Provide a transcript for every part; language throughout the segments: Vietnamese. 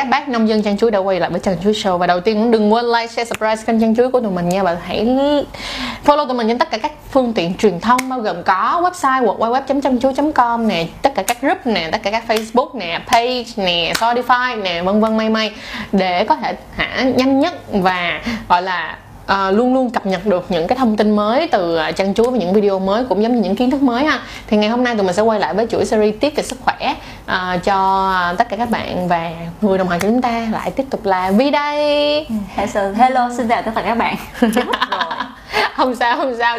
các bác nông dân chăn chuối đã quay lại với Chăn Chuối Show. Và đầu tiên cũng đừng quên like, share, subscribe kênh Chăn Chuối của tụi mình nha. Và hãy follow tụi mình trên tất cả các phương tiện truyền thông bao gồm có website www.chanchuối.com nè, tất cả các group nè, tất cả các Facebook nè, page nè, Spotify nè, vân vân may may để có thể hả nhanh nhất và gọi là à, luôn luôn cập nhật được những cái thông tin mới từ chăn chuối và những video mới cũng giống như những kiến thức mới ha. Thì ngày hôm nay tụi mình sẽ quay lại với chuỗi series tiếp về sức khỏe uh, cho tất cả các bạn và người đồng hành của chúng ta lại tiếp tục là Vi đây. Hello, hello xin chào tất cả các bạn. Không sao không sao.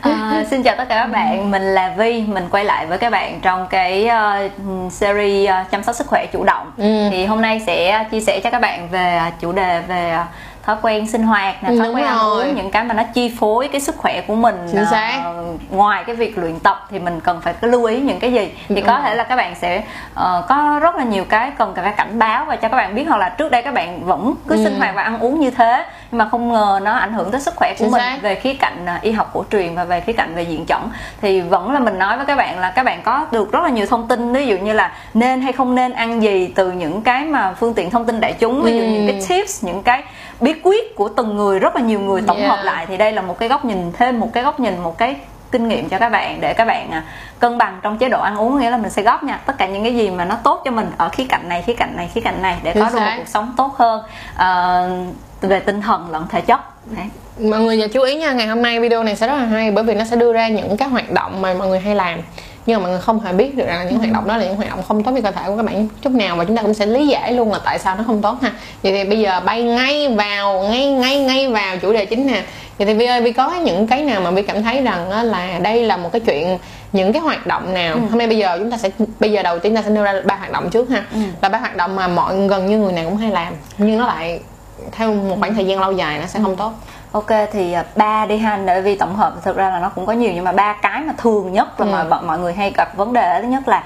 À, xin chào tất cả các bạn. Mình là Vi mình quay lại với các bạn trong cái uh, series uh, chăm sóc sức khỏe chủ động. Ừ. thì hôm nay sẽ chia sẻ cho các bạn về chủ đề về uh, thói quen sinh hoạt nè thói Đúng quen ăn uống những cái mà nó chi phối cái sức khỏe của mình Chính xác. Uh, ngoài cái việc luyện tập thì mình cần phải lưu ý những cái gì thì Đúng có rồi. thể là các bạn sẽ uh, có rất là nhiều cái cần phải cảnh báo và cho các bạn biết hoặc là trước đây các bạn vẫn cứ ừ. sinh hoạt và ăn uống như thế nhưng mà không ngờ nó ảnh hưởng tới sức khỏe của Chính mình xác. về khía cạnh uh, y học cổ truyền và về khía cạnh về diện chẩn thì vẫn là mình nói với các bạn là các bạn có được rất là nhiều thông tin ví dụ như là nên hay không nên ăn gì từ những cái mà phương tiện thông tin đại chúng ví dụ ừ. những cái tips những cái bí quyết của từng người rất là nhiều người tổng yeah. hợp lại thì đây là một cái góc nhìn thêm một cái góc nhìn một cái kinh nghiệm cho các bạn để các bạn à, cân bằng trong chế độ ăn uống nghĩa là mình sẽ góp nha tất cả những cái gì mà nó tốt cho mình ở khía cạnh này khía cạnh này khía cạnh này để có được một cuộc sống tốt hơn uh, về tinh thần lẫn thể chất Đấy. mọi người nhớ chú ý nha ngày hôm nay video này sẽ rất là hay bởi vì nó sẽ đưa ra những cái hoạt động mà mọi người hay làm nhưng mà mọi người không hề biết được rằng những hoạt động đó là những hoạt động không tốt cho cơ thể của các bạn chút nào và chúng ta cũng sẽ lý giải luôn là tại sao nó không tốt ha vậy thì bây giờ bay ngay vào ngay ngay ngay vào chủ đề chính nè vậy thì Vi ơi Vi có những cái nào mà Vi cảm thấy rằng là đây là một cái chuyện những cái hoạt động nào ừ. hôm nay bây giờ chúng ta sẽ bây giờ đầu tiên ta sẽ nêu ra ba hoạt động trước ha ừ. là ba hoạt động mà mọi gần như người nào cũng hay làm nhưng nó lại theo một khoảng thời gian lâu dài nó sẽ không ừ. tốt ok thì à, ba đi ha bởi vì tổng hợp thực ra là nó cũng có nhiều nhưng mà ba cái mà thường nhất là ừ. mà mọi người hay gặp vấn đề thứ nhất là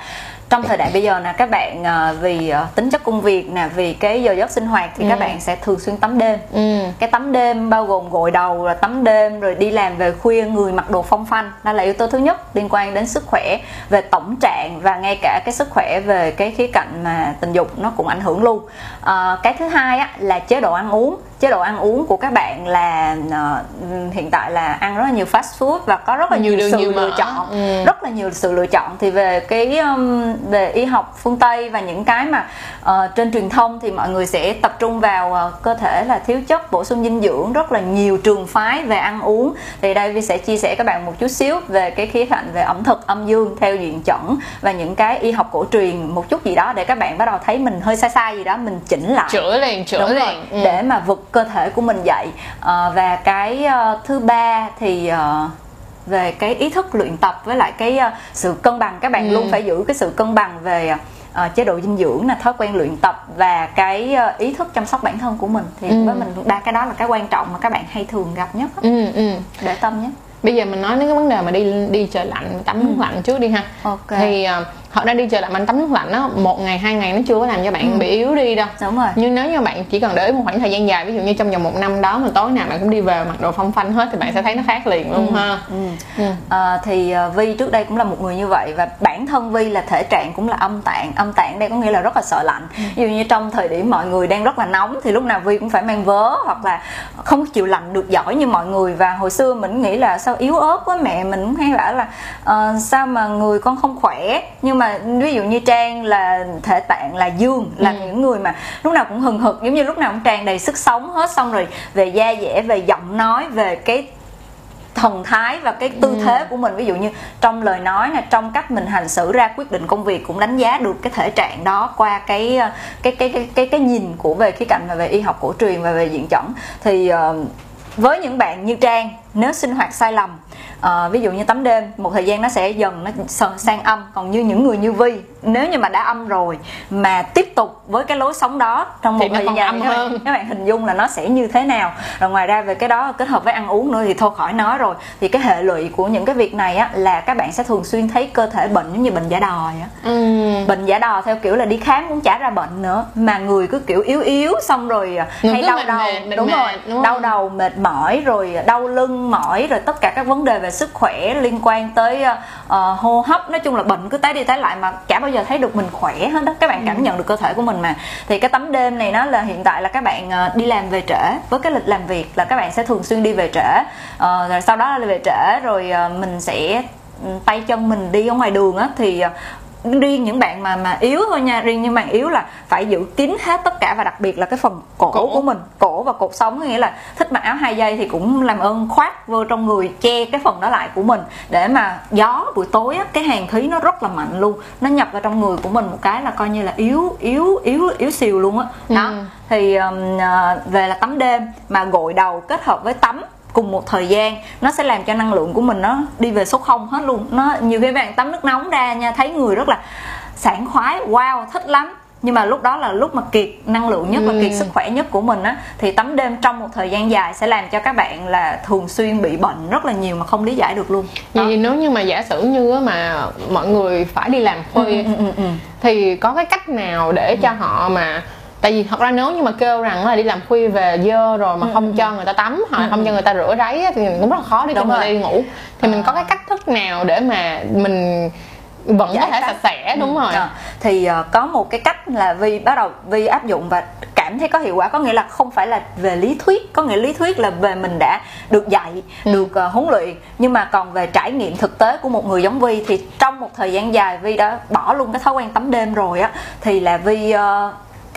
trong thời đại bây giờ nè các bạn à, vì à, tính chất công việc nè vì cái giờ giấc sinh hoạt thì ừ. các bạn sẽ thường xuyên tắm đêm ừ. cái tắm đêm bao gồm gội đầu là tắm đêm rồi đi làm về khuya người mặc đồ phong phanh đó là yếu tố thứ nhất liên quan đến sức khỏe về tổng trạng và ngay cả cái sức khỏe về cái khía cạnh mà tình dục nó cũng ảnh hưởng luôn à, cái thứ hai á, là chế độ ăn uống chế độ ăn uống của các bạn là uh, hiện tại là ăn rất là nhiều fast food và có rất là nhiều, nhiều sự nhiều lựa chọn ừ. rất là nhiều sự lựa chọn. Thì về cái um, về y học phương tây và những cái mà uh, trên truyền thông thì mọi người sẽ tập trung vào uh, cơ thể là thiếu chất bổ sung dinh dưỡng rất là nhiều trường phái về ăn uống. Thì đây vi sẽ chia sẻ các bạn một chút xíu về cái khía cạnh về ẩm thực âm dương theo diện chuẩn và những cái y học cổ truyền một chút gì đó để các bạn bắt đầu thấy mình hơi sai sai gì đó mình chỉnh lại. Chữa liền chữa Đúng liền. Rồi, ừ. để mà vực cơ thể của mình dậy à, và cái uh, thứ ba thì uh, về cái ý thức luyện tập với lại cái uh, sự cân bằng các bạn ừ. luôn phải giữ cái sự cân bằng về uh, chế độ dinh dưỡng là thói quen luyện tập và cái uh, ý thức chăm sóc bản thân của mình thì ừ. với mình ba cái đó là cái quan trọng mà các bạn hay thường gặp nhất ừ, ừ. để tâm nhé bây giờ mình nói đến cái vấn đề mà đi đi trời lạnh tắm nước ừ. lạnh trước đi ha okay. thì uh, họ đang đi lại mà anh tắm nước lạnh đó một ngày hai ngày nó chưa có làm cho bạn ừ. bị yếu đi đâu đúng rồi nhưng nếu như bạn chỉ cần để một khoảng thời gian dài ví dụ như trong vòng một năm đó mà tối nào bạn cũng đi về mặc đồ phong phanh hết thì bạn sẽ thấy nó khác liền luôn ừ. ha ừ. Ừ. À, thì uh, vi trước đây cũng là một người như vậy và bản thân vi là thể trạng cũng là âm tạng âm tạng đây có nghĩa là rất là sợ lạnh ừ. ví dụ như trong thời điểm mọi người đang rất là nóng thì lúc nào vi cũng phải mang vớ hoặc là không chịu lạnh được giỏi như mọi người và hồi xưa mình nghĩ là sao yếu ớt quá mẹ mình cũng hay bảo là uh, sao mà người con không khỏe nhưng mà mà ví dụ như trang là thể tạng là dương là ừ. những người mà lúc nào cũng hừng hực giống như lúc nào cũng tràn đầy sức sống hết xong rồi về da dẻ về giọng nói về cái thần thái và cái tư ừ. thế của mình ví dụ như trong lời nói nè trong cách mình hành xử ra quyết định công việc cũng đánh giá được cái thể trạng đó qua cái cái cái cái cái, cái nhìn của về khía cạnh và về y học cổ truyền và về diện chẩn thì uh, với những bạn như trang nếu sinh hoạt sai lầm à, ví dụ như tắm đêm một thời gian nó sẽ dần nó sang âm. Còn như những người như vi nếu như mà đã âm rồi mà tiếp tục với cái lối sống đó trong một thời gian dài các bạn, các bạn hình dung là nó sẽ như thế nào. Rồi ngoài ra về cái đó kết hợp với ăn uống nữa thì thôi khỏi nói rồi. Thì cái hệ lụy của những cái việc này á là các bạn sẽ thường xuyên thấy cơ thể bệnh giống như bệnh giả đò á. Ừ. bệnh giả đò theo kiểu là đi khám cũng chả ra bệnh nữa mà người cứ kiểu yếu yếu xong rồi hay đau đầu. đúng rồi đúng đau đầu mệt mỏi rồi đau lưng mỏi rồi tất cả các vấn đề về sức khỏe liên quan tới uh, hô hấp. Nói chung là bệnh cứ tái đi tái lại mà chả bao giờ thấy được mình khỏe hết đó các bạn cảm ừ. nhận được cơ thể của mình mà. Thì cái tắm đêm này nó là hiện tại là các bạn uh, đi làm về trễ. Với cái lịch làm việc là các bạn sẽ thường xuyên đi về trễ. Uh, rồi sau đó là về trễ rồi uh, mình sẽ ừ, tay chân mình đi ở ngoài đường á. Thì riêng những bạn mà mà yếu thôi nha riêng những bạn yếu là phải giữ kín hết tất cả và đặc biệt là cái phần cổ, cổ. của mình. Cổ và cột sống nghĩa là thích mặc áo hai dây thì cũng làm ơn khoác vô trong người che cái phần đó lại của mình. Để mà gió buổi tối á, cái hàng khí nó rất là mạnh luôn. Nó nhập vào trong người của mình một cái là coi như là yếu yếu yếu yếu xìu luôn á. Đó. đó thì um, về là tắm đêm mà gội đầu kết hợp với tắm cùng một thời gian nó sẽ làm cho năng lượng của mình nó đi về số không hết luôn nó nhiều khi bạn tắm nước nóng ra nha thấy người rất là sảng khoái wow thích lắm nhưng mà lúc đó là lúc mà kiệt năng lượng nhất ừ. và kiệt sức khỏe nhất của mình á thì tắm đêm trong một thời gian dài sẽ làm cho các bạn là thường xuyên bị bệnh rất là nhiều mà không lý giải được luôn vậy thì nếu như mà giả sử như mà mọi người phải đi làm khuya ừ, ừ, ừ, ừ. thì có cái cách nào để ừ. cho họ mà tại vì thật ra nếu như mà kêu rằng là đi làm khuya về dơ rồi mà ừ. không ừ. cho người ta tắm hoặc ừ. không cho người ta rửa ráy thì cũng rất là khó để cho người ta đi ngủ thì à. mình có cái cách thức nào để mà mình vẫn Giải có thể sạch sẽ đúng ừ. rồi à. thì uh, có một cái cách là vi bắt đầu vi áp dụng và cảm thấy có hiệu quả có nghĩa là không phải là về lý thuyết có nghĩa lý thuyết là về mình đã được dạy ừ. được uh, huấn luyện nhưng mà còn về trải nghiệm thực tế của một người giống vi thì trong một thời gian dài vi đã bỏ luôn cái thói quen tắm đêm rồi á thì là vi uh,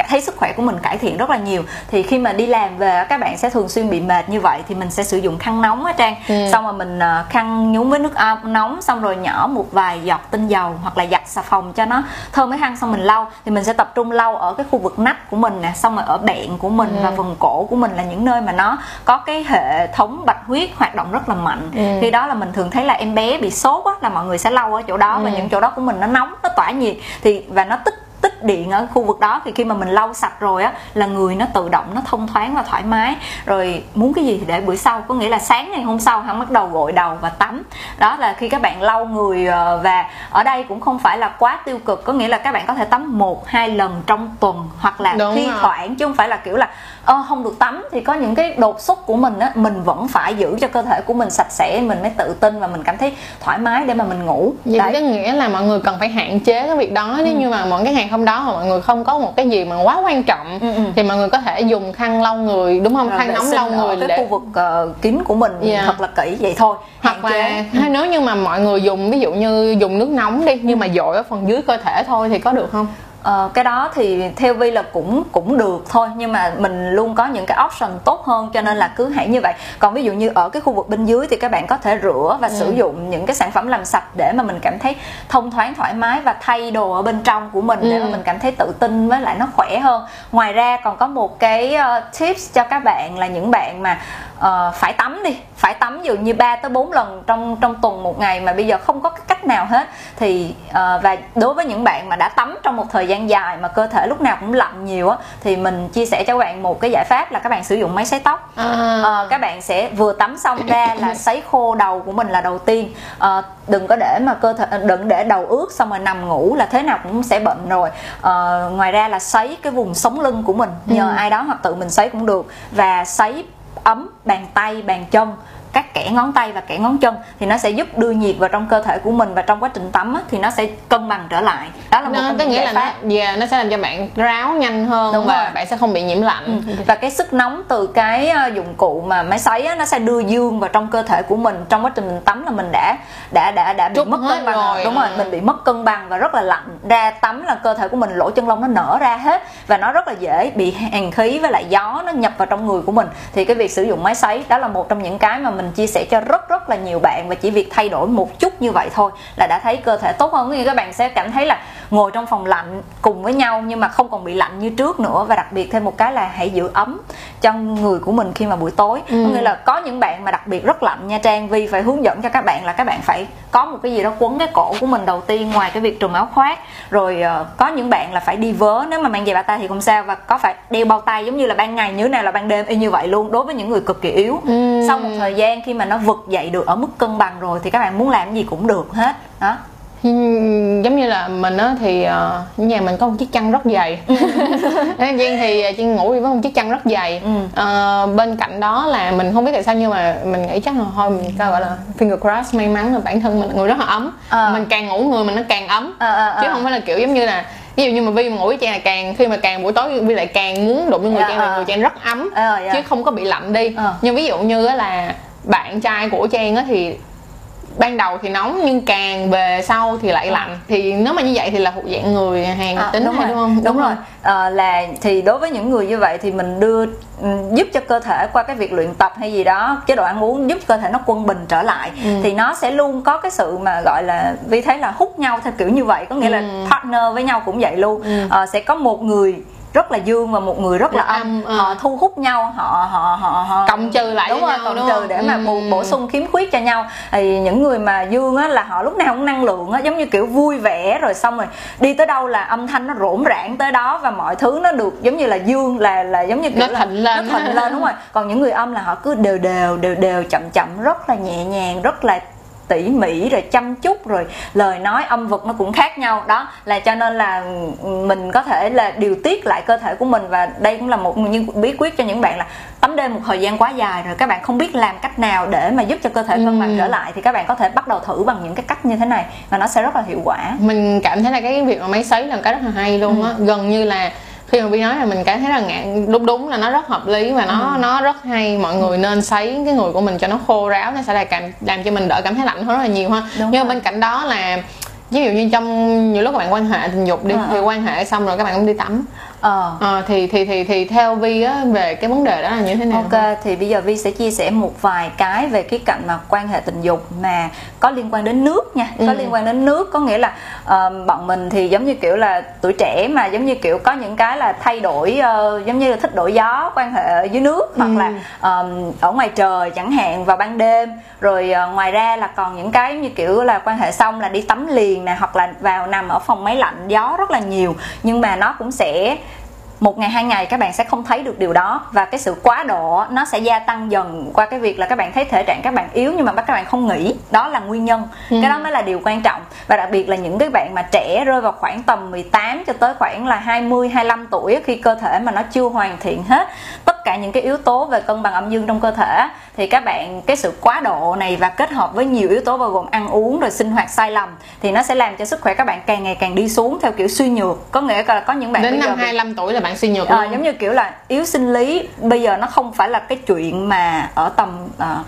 thấy sức khỏe của mình cải thiện rất là nhiều thì khi mà đi làm về các bạn sẽ thường xuyên bị mệt như vậy thì mình sẽ sử dụng khăn nóng á trang ừ. xong rồi mình ờ, khăn nhúng với nước nóng xong rồi nhỏ một vài giọt tinh dầu hoặc là giặt xà phòng cho nó thơm cái khăn xong mình lau thì mình sẽ tập trung lau ở cái khu vực nách của mình nè xong rồi ở bẹn của mình ừ. và phần cổ của mình là những nơi mà nó có cái hệ thống bạch huyết hoạt động rất là mạnh ừ. khi đó là mình thường thấy là em bé bị sốt á là mọi người sẽ lau ở chỗ đó ừ. và những chỗ đó của mình nó nóng nó tỏa nhiệt thì và nó tích tích điện ở khu vực đó thì khi mà mình lau sạch rồi á là người nó tự động nó thông thoáng và thoải mái. Rồi muốn cái gì thì để bữa sau có nghĩa là sáng ngày hôm sau hắn bắt đầu gội đầu và tắm. Đó là khi các bạn lau người ờ, và ở đây cũng không phải là quá tiêu cực có nghĩa là các bạn có thể tắm một hai lần trong tuần hoặc là Đúng thi thoảng chứ không phải là kiểu là ơ không được tắm. Thì có những cái đột xuất của mình á mình vẫn phải giữ cho cơ thể của mình sạch sẽ mình mới tự tin và mình cảm thấy thoải mái để mà mình ngủ. Vậy Đấy. nghĩa là mọi người cần phải hạn chế cái việc đó nếu ừ. như mà mọi cái ngày hôm đó mà mọi người không có một cái gì mà quá quan trọng ừ, ừ. thì mọi người có thể dùng khăn lau người đúng không? Rồi khăn nóng lau người cái để... khu vực uh, kín của mình yeah. thật là kỹ vậy thôi. Hoặc là hay nếu như mà mọi người dùng ví dụ như dùng nước nóng đi nhưng mà dội ở phần dưới cơ thể thôi thì có được không uh, cái đó thì theo vi là cũng cũng được thôi nhưng mà mình luôn có những cái option tốt hơn cho nên là cứ hãy như vậy còn ví dụ như ở cái khu vực bên dưới thì các bạn có thể rửa và ừ. sử dụng những cái sản phẩm làm sạch để mà mình cảm thấy thông thoáng thoải mái và thay đồ ở bên trong của mình ừ. để mà mình cảm thấy tự tin với lại nó khỏe hơn ngoài ra còn có một cái uh, tips cho các bạn là những bạn mà uh, phải tắm đi. Phải tắm dụ như 3 tới 4 lần trong trong tuần một ngày mà bây giờ không có cái cách nào hết. Thì uh, và đối với những bạn mà đã tắm trong một thời gian dài mà cơ thể lúc nào cũng lạnh nhiều á thì mình chia sẻ cho các bạn một cái giải pháp là các bạn sử dụng máy sấy tóc. À. uh, các bạn sẽ vừa tắm xong ra là sấy khô đầu của mình là đầu tiên. Uh, đừng có để mà cơ thể đừng để đầu ướt xong rồi nằm ngủ là thế nào cũng sẽ bệnh rồi. Uh, ngoài ra là sấy cái vùng sống lưng của mình. Nhờ ừ. ai đó hoặc tự mình sấy cũng được. Và sấy ấm bàn tay bàn chân các kẻ ngón tay và kẻ ngón chân thì nó sẽ giúp đưa nhiệt vào trong cơ thể của mình và trong quá trình tắm á, thì nó sẽ cân bằng trở lại đó là một nó, trong nghĩa là pháp. nó, yeah, nó sẽ làm cho bạn ráo nhanh hơn Đúng và rồi. bạn sẽ không bị nhiễm lạnh ừ. và cái sức nóng từ cái ờ, dụng cụ mà máy sấy á, nó sẽ đưa dương vào trong cơ thể của mình trong quá trình mình tắm là mình đã đã đã đã bị Trúc mất cân bằng rồi. đúng rồi mình bị mất cân bằng và rất là lạnh ra tắm là cơ thể của mình lỗ chân lông nó nở ra hết và nó rất là dễ bị hàn khí với lại gió nó nhập vào trong người của mình thì cái việc sử dụng máy sấy đó là một trong những cái mà mình chia sẻ cho rất rất là nhiều bạn và chỉ việc thay đổi một chút như vậy thôi là đã thấy cơ thể tốt hơn. Thì các bạn sẽ cảm thấy là ngồi trong phòng lạnh cùng với nhau nhưng mà không còn bị lạnh như trước nữa. Và đặc biệt thêm một cái là hãy giữ ấm cho người của mình khi mà buổi tối. Ừ. có nghĩa là có những bạn mà đặc biệt rất lạnh nha trang vi phải hướng dẫn cho các bạn là các bạn phải có một cái gì đó quấn cái cổ của mình đầu tiên ngoài cái việc trùm áo khoác. Rồi uh, có những bạn là phải đi vớ nếu mà mang giày ba tay thì không sao. Và có phải đeo bao tay giống như là ban ngày như thế nào là ban đêm y như vậy luôn đối với những người cực kỳ yếu. Ừ. sau một thời gian khi mà nó vực dậy được ở mức cân bằng rồi thì các bạn muốn làm gì cũng được hết. Đó giống như là mình á thì uh, nhà mình có một chiếc chăn rất dày Giang thì Giang ngủ với một chiếc chăn rất dày ừ. uh, bên cạnh đó là mình không biết tại sao nhưng mà mình nghĩ chắc là thôi mình coi gọi là finger cross may mắn là bản thân mình người rất là ấm à. mình càng ngủ người mình nó càng ấm à, à, à. chứ không phải là kiểu giống như là ví dụ như mà vi mà ngủ với trang là càng khi mà càng buổi tối vi lại càng muốn đụng với người yeah, trang là người trang rất ấm uh, yeah. chứ không có bị lạnh đi uh. nhưng ví dụ như là bạn trai của trang á thì ban đầu thì nóng nhưng càng về sau thì lại lạnh thì nếu mà như vậy thì là thuộc dạng người hàng à, tính đúng hay rồi. đúng không đúng, đúng rồi à, là thì đối với những người như vậy thì mình đưa ừ, giúp cho cơ thể qua cái việc luyện tập hay gì đó chế độ ăn uống giúp cơ thể nó quân bình trở lại ừ. thì nó sẽ luôn có cái sự mà gọi là vì thấy là hút nhau theo kiểu như vậy có nghĩa ừ. là partner với nhau cũng vậy luôn ừ. à, sẽ có một người rất là dương và một người rất là âm. à. họ thu hút nhau họ họ họ, họ cộng trừ lại đúng rồi cộng trừ để mà bổ, bổ sung khiếm khuyết cho nhau. Thì những người mà dương á là họ lúc nào cũng năng lượng á giống như kiểu vui vẻ rồi xong rồi đi tới đâu là âm thanh nó rỗn rãng tới đó và mọi thứ nó được giống như là dương là là giống như kiểu nó thịnh lên. nó thịnh lên đúng rồi. Còn những người âm là họ cứ đều đều đều đều chậm chậm rất là nhẹ nhàng rất là tỉ mỉ rồi chăm chút rồi lời nói âm vực nó cũng khác nhau. Đó là cho nên là mình có thể là điều tiết lại cơ thể của mình và đây cũng là một những bí quyết cho những bạn là tắm đêm một thời gian quá dài rồi các bạn không biết làm cách nào để mà giúp cho cơ thể cân bằng trở lại thì các bạn có thể bắt đầu thử bằng những cái cách như thế này và nó sẽ rất là hiệu quả. Mình cảm thấy là cái việc mà máy sấy là một cái rất là hay luôn á. Ừ. gần như là khi mà Vi nói là mình cảm thấy là ngạn đúng đúng là nó rất hợp lý và nó ừ. nó rất hay. Mọi người nên sấy cái người của mình cho nó khô ráo nó sẽ là cảm làm cho mình đỡ cảm thấy lạnh hơn rất là nhiều ha. Đúng nhưng rồi. bên cạnh đó là ví dụ như trong nhiều lúc các bạn quan hệ tình dục đi à, thì quan hệ xong rồi các bạn cũng đi tắm ờ. À, thì thì thì thì theo vi á về cái vấn đề đó là như thế nào? Ok thì bây giờ vi sẽ chia sẻ một vài cái về cái cạnh mà quan hệ tình dục mà có liên quan đến nước nha. Có ừ. liên quan đến nước có nghĩa là uh, bọn mình thì giống như kiểu là tuổi trẻ mà giống như kiểu có những cái là thay đổi uh, giống như là thích đổi gió quan hệ dưới nước hoặc ừ. là um, ở ngoài trời chẳng hạn vào ban đêm. Rồi uh, ngoài ra là còn những cái như kiểu là quan hệ xong là đi tắm liền nè hoặc là vào nằm ở phòng máy lạnh gió rất là nhiều. Nhưng mà nó cũng sẽ một ngày hai ngày các bạn sẽ không thấy được điều đó và cái sự quá độ nó sẽ gia tăng dần qua cái việc là các bạn thấy thể trạng các bạn yếu nhưng mà các bạn không nghĩ đó là nguyên nhân. Ừ. cái đó mới là điều quan trọng. Và đặc biệt là những cái bạn mà trẻ rơi vào khoảng tầm 18 cho tới khoảng là 20 25 tuổi khi cơ thể mà nó chưa hoàn thiện hết cả những cái yếu tố về cân bằng âm dương trong cơ thể thì các bạn cái sự quá độ này và kết hợp với nhiều yếu tố bao gồm ăn uống rồi sinh hoạt sai lầm thì nó sẽ làm cho sức khỏe các bạn càng ngày càng đi xuống theo kiểu suy nhược. Có nghĩa là có những bạn đến năm 25 tuổi là bạn suy nhược à, giống như kiểu là yếu sinh lý bây giờ nó không phải là cái chuyện mà ở tầm uh,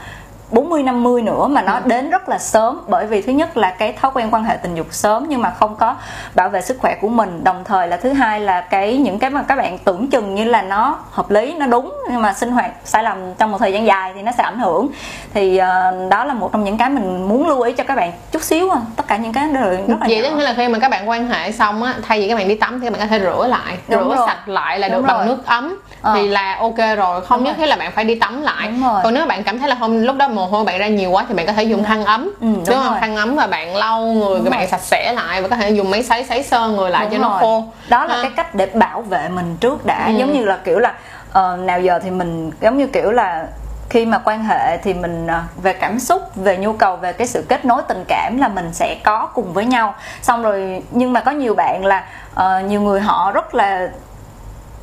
40 50 nữa mà nó đến rất là sớm. Bởi vì thứ nhất là cái thói quen quan hệ tình dục sớm nhưng mà không có bảo vệ sức khỏe của mình. Đồng thời là thứ hai là cái những cái mà các bạn tưởng chừng như là nó hợp lý nó đúng nhưng mà sinh hoạt sai lầm trong một thời gian dài thì nó sẽ ảnh hưởng. Thì uh, đó là một trong những cái mình muốn lưu ý cho các bạn chút xíu à. tất cả những cái đó rất là vậy tức là khi mà các bạn quan hệ xong á thay vì các bạn đi tắm thì các bạn có thể rửa lại. Đúng rửa rồi. sạch lại là đúng được rồi. bằng nước ấm à. thì là ok rồi. Không đúng nhất thiết là bạn phải đi tắm lại. Còn nếu bạn cảm thấy là không lúc đó mồ hôi bạn ra nhiều quá thì bạn có thể dùng khăn ấm ừ, đúng, đúng không khăn ấm và bạn lau người đúng bạn rồi. sạch sẽ lại và có thể dùng máy sấy sấy sơ người lại đúng cho rồi. nó khô đó là ha. cái cách để bảo vệ mình trước đã ừ. giống như là kiểu là uh, nào giờ thì mình giống như kiểu là khi mà quan hệ thì mình ờ, về cảm xúc về nhu cầu về cái sự kết nối tình cảm là mình sẽ có cùng với nhau xong rồi nhưng mà có nhiều bạn là uh, nhiều người họ rất là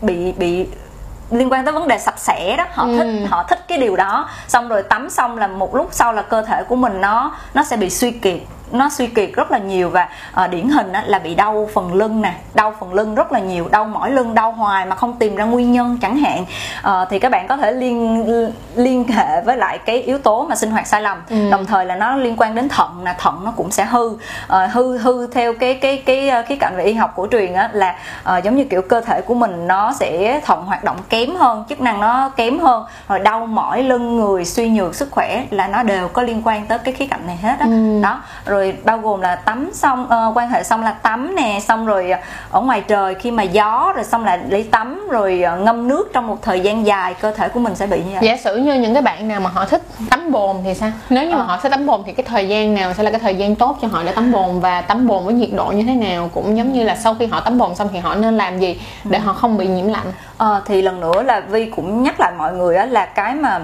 bị bị liên quan tới vấn đề sạch sẽ đó họ ừ. thích họ thích cái điều đó xong rồi tắm xong là một lúc sau là cơ thể của mình nó nó sẽ bị suy kiệt nó suy kiệt rất là nhiều và uh, điển hình á, là bị đau phần lưng nè đau phần lưng rất là nhiều đau mỏi lưng đau hoài mà không tìm ra nguyên nhân chẳng hạn. Uh, thì các bạn có thể liên liên hệ với lại cái yếu tố mà sinh hoạt sai lầm. Ừ. đồng thời là nó liên quan đến thận là thận nó cũng sẽ hư. Uh, hư hư theo cái cái cái khía cạnh về y học cổ truyền á là uh, giống như kiểu cơ thể của mình nó sẽ thận hoạt động kém hơn chức năng nó kém hơn. Rồi đau mỏi lưng người suy nhược sức khỏe là nó đều có liên quan tới cái khía cạnh này hết á. Ừ. đó rồi rồi bao gồm là tắm xong uh, quan hệ xong là tắm nè xong rồi ờ, ở ngoài trời khi mà gió rồi xong là đi tắm rồi uh, ngâm nước trong một thời gian dài cơ thể của mình sẽ bị như vậy. Giả sử như những cái bạn nào mà họ thích tắm bồn thì sao? Nếu như à. mà họ sẽ tắm bồn thì cái thời gian nào sẽ là cái thời gian tốt cho họ để tắm bồn? Và tắm bồn với nhiệt độ như thế nào? Cũng giống như là sau khi họ tắm bồn xong thì họ nên làm gì để ừ. họ không bị nhiễm lạnh? À, thì lần nữa là vi cũng nhắc lại mọi người á là cái mà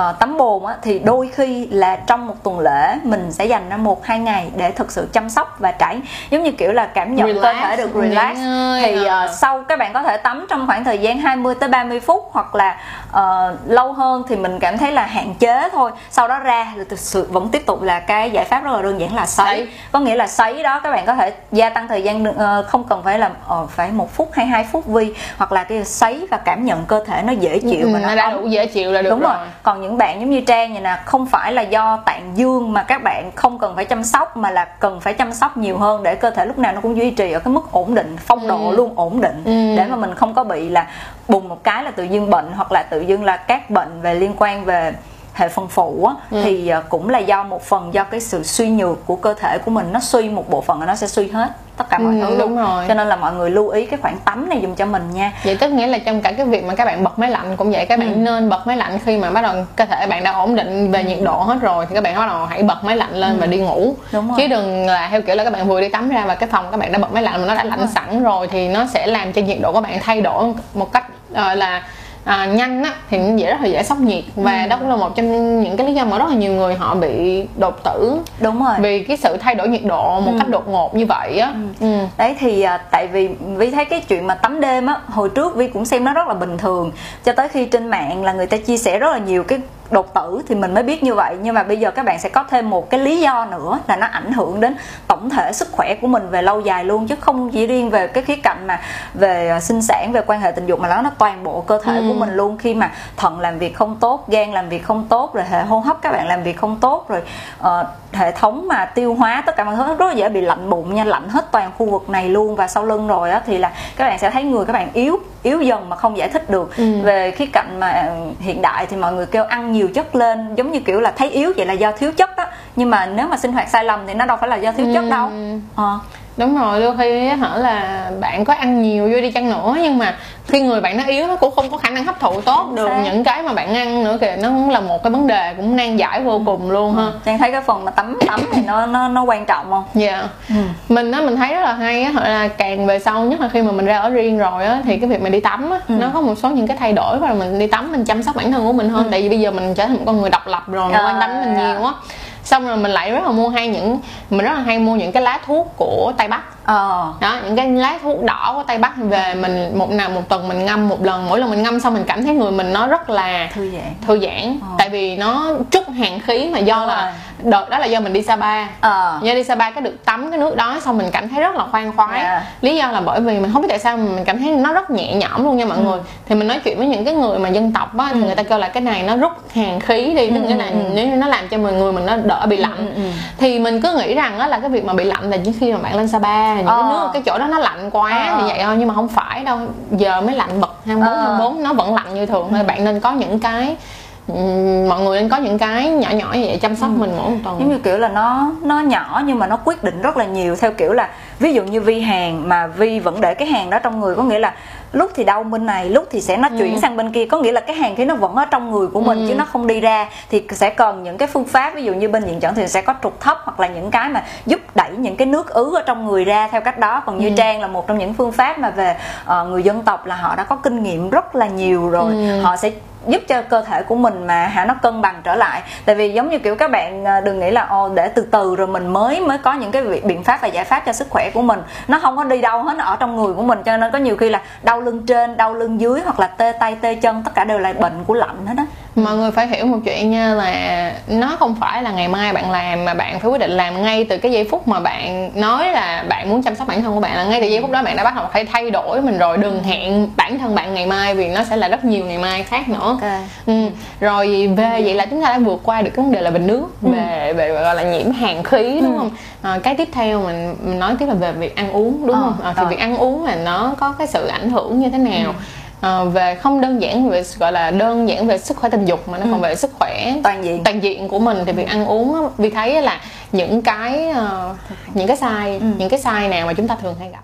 uh, tắm bồn á, thì đôi khi là trong một tuần lễ mình sẽ dành ra một hai ngày để thực sự chăm sóc và trải giống như kiểu là cảm nhận Relax, cơ thể được relax. thì uh, sau các bạn có thể tắm trong khoảng thời gian 20 tới 30 phút hoặc là uh, lâu hơn thì mình cảm thấy là hạn chế thôi sau đó ra thì thực sự vẫn tiếp tục là cái giải pháp rất là đơn giản là sấy có nghĩa là sấy đó các bạn có thể gia tăng thời gian uh, không cần phải là uh, phải một phút hay hai phút vi hoặc là cái sấy và cảm nhận cơ thể nó dễ chịu ừ, và nó đã đủ dễ chịu là được đúng rồi. rồi còn những bạn giống như trang vậy nè không phải là do tạng dương mà các bạn không cần phải chăm sóc mà là cần phải chăm sóc nhiều hơn để cơ thể lúc nào nó cũng duy trì ở cái mức ổn định phong độ Ừ. luôn ổn định Ừ. để mà mình không có bị là bùng một cái là tự dưng bệnh hoặc là tự dưng là các bệnh về liên quan về hệ phần phụ á, Ừ. thì ờ, cũng là do một phần do cái sự suy nhược của cơ thể của mình nó suy một bộ phận là nó sẽ suy hết tất cả mọi Ừ, thứ luôn đúng rồi. cho nên là mọi người lưu ý cái khoản tắm này dùng cho mình nha vậy tức nghĩa là trong cả cái việc mà các bạn bật máy lạnh cũng vậy các bạn Ừ. nên bật máy lạnh khi mà bắt đầu cơ thể bạn đã ổn định về nhiệt độ hết rồi thì các bạn bắt đầu hãy bật máy lạnh lên và đi ngủ Ừ. Đúng rồi. chứ đừng là theo kiểu là các bạn vừa đi tắm ra và cái phòng các bạn đã bật máy lạnh mà nó đã lạnh sẵn rồi thì nó sẽ làm cho nhiệt độ của bạn thay đổi một cách ờ, là à, nhanh á thì dễ rất là dễ sốc nhiệt. Và Ừ. đó cũng là một trong những cái lý do mà rất là nhiều người họ bị đột tử. Đúng rồi. Vì cái sự thay đổi nhiệt độ một cách đột ngột như vậy á. Ừ. đấy thì à, tại vì vi thấy cái chuyện mà tắm đêm á hồi trước vi cũng xem nó rất là bình thường. Cho tới khi trên mạng là người ta chia sẻ rất là nhiều cái đột tử thì mình mới biết như vậy. Nhưng mà bây giờ các bạn sẽ có thêm một cái lý do nữa là nó ảnh hưởng đến tổng thể sức khỏe của mình về lâu dài luôn chứ không chỉ riêng về cái khía cạnh mà về à, sinh sản về quan hệ tình dục mà nó nó toàn bộ cơ thể của mình luôn. Khi mà thận làm việc không tốt gan làm việc không tốt rồi hệ hô hấp các bạn làm việc không tốt rồi ờ, hệ thống mà tiêu hóa tất cả mọi thứ rất là dễ bị lạnh bụng nha lạnh hết toàn khu vực này luôn. Và sau lưng rồi á thì là các bạn sẽ thấy người các bạn yếu yếu dần mà không giải thích được. Ừ. về khía cạnh mà ờ, hiện đại thì mọi người kêu ăn nhiều chất lên giống như kiểu là thấy yếu vậy là do thiếu chất á. Nhưng mà nếu mà sinh hoạt sai lầm thì nó đâu phải là do thiếu chất đâu. Ờ đúng rồi đôi khi á, hả là bạn có ăn nhiều vô đi chăng nữa nhưng mà khi người bạn nó yếu nó cũng không có khả năng hấp thụ tốt được những cái mà bạn ăn nữa kìa nó cũng là một cái vấn đề cũng nan giải vô cùng luôn ha. Trang thấy cái phần mà tắm tắm thì nó nó nó quan trọng không? Dạ. Mình á mình thấy rất là hay á là càng về sau nhất là khi mà mình ra ở riêng rồi á thì cái việc mà đi tắm á nó có một số những cái thay đổi và mình đi tắm mình chăm sóc bản thân của mình hơn. Tại vì bây giờ mình trở thành một con người độc lập rồi mình À, quan tâm mình nhiều á xong rồi mình lại rất là mua hay những mình rất là hay mua những cái lá thuốc của tây bắc. Ờ. Đó những cái lá thuốc đỏ của tây bắc về mình một nào một tuần mình ngâm một lần mỗi lần mình ngâm xong mình cảm thấy người mình nó rất là thư giãn. thư giãn. Tại vì nó trút hàng khí mà do Đúng là rồi. Đợt đó là do mình đi Sapa. Ờ. Do đi Sapa cái được tắm cái nước đó xong mình cảm thấy rất là khoan khoái. Dạ. lý do là bởi vì mình không biết tại sao mình cảm thấy nó rất nhẹ nhõm luôn nha Ừ. mọi người. Thì mình nói chuyện với những cái người mà dân tộc á thì người ta kêu là cái này nó rút hàng khí đi tức nghĩa là nếu như nó làm cho người người mình nó đỡ bị lạnh. ừ, thì mình cứ nghĩ rằng á là cái việc mà bị lạnh là chỉ khi mà bạn lên Sapa những cái Ờ. nước cái chỗ đó nó lạnh quá Ờ. thì vậy thôi nhưng mà không phải đâu. Giờ mới lạnh bật 24 Ờ. 24 nó vẫn lạnh như thường thôi. Bạn nên có những cái mọi người nên có những cái nhỏ nhỏ như vậy chăm sóc mình mỗi một tuần. Giống như kiểu là nó nó nhỏ nhưng mà nó quyết định rất là nhiều. Theo kiểu là ví dụ như vi hàng mà vi vẫn để cái hàng đó trong người có nghĩa là lúc thì đau bên này lúc thì sẽ nó chuyển sang bên kia. Có nghĩa là cái hàng khí nó vẫn ở trong người của mình chứ nó không đi ra. Thì sẽ cần những cái phương pháp ví dụ như bên diện trận thì sẽ có trục thấp hoặc là những cái mà giúp đẩy những cái nước ứ ở trong người ra theo cách đó. Còn như trang là một trong những phương pháp mà về ờ, người dân tộc là họ đã có kinh nghiệm rất là nhiều rồi. Họ sẽ giúp cho cơ thể của mình mà hả, nó cân bằng trở lại. Tại vì giống như kiểu các bạn à, đừng nghĩ là, ồ, để từ từ rồi mình mới mới có những cái biện pháp và giải pháp cho sức khỏe của mình. Nó không có đi đâu hết, nó ở trong người của mình, cho nên có nhiều khi là đau lưng trên, đau lưng dưới hoặc là tê tay, tê chân, tất cả đều là bệnh của lạnh hết đó mọi người phải hiểu một chuyện nha là nó không phải là ngày mai bạn làm mà bạn phải quyết định làm ngay từ cái giây phút mà bạn nói là bạn muốn chăm sóc bản thân của bạn là ngay từ giây phút đó bạn đã bắt đầu phải thay đổi mình rồi. Đừng hẹn bản thân bạn ngày mai vì nó sẽ là rất nhiều ngày mai khác nữa. Ok. ừ. rồi về vậy là chúng ta đã vượt qua được cái vấn đề là bình nước về về gọi là nhiễm hàn khí đúng không? À, cái tiếp theo mình, mình nói tiếp là về việc ăn uống đúng Ờ, không? À, thì rồi. việc ăn uống là nó có cái sự ảnh hưởng như thế nào Ờ, về không đơn giản về gọi là đơn giản về sức khỏe tình dục mà nó còn về sức khỏe toàn diện. toàn diện của mình. Thì việc ăn uống á, vì thấy là những cái ờ, những cái sai những cái sai nào mà chúng ta thường hay gặp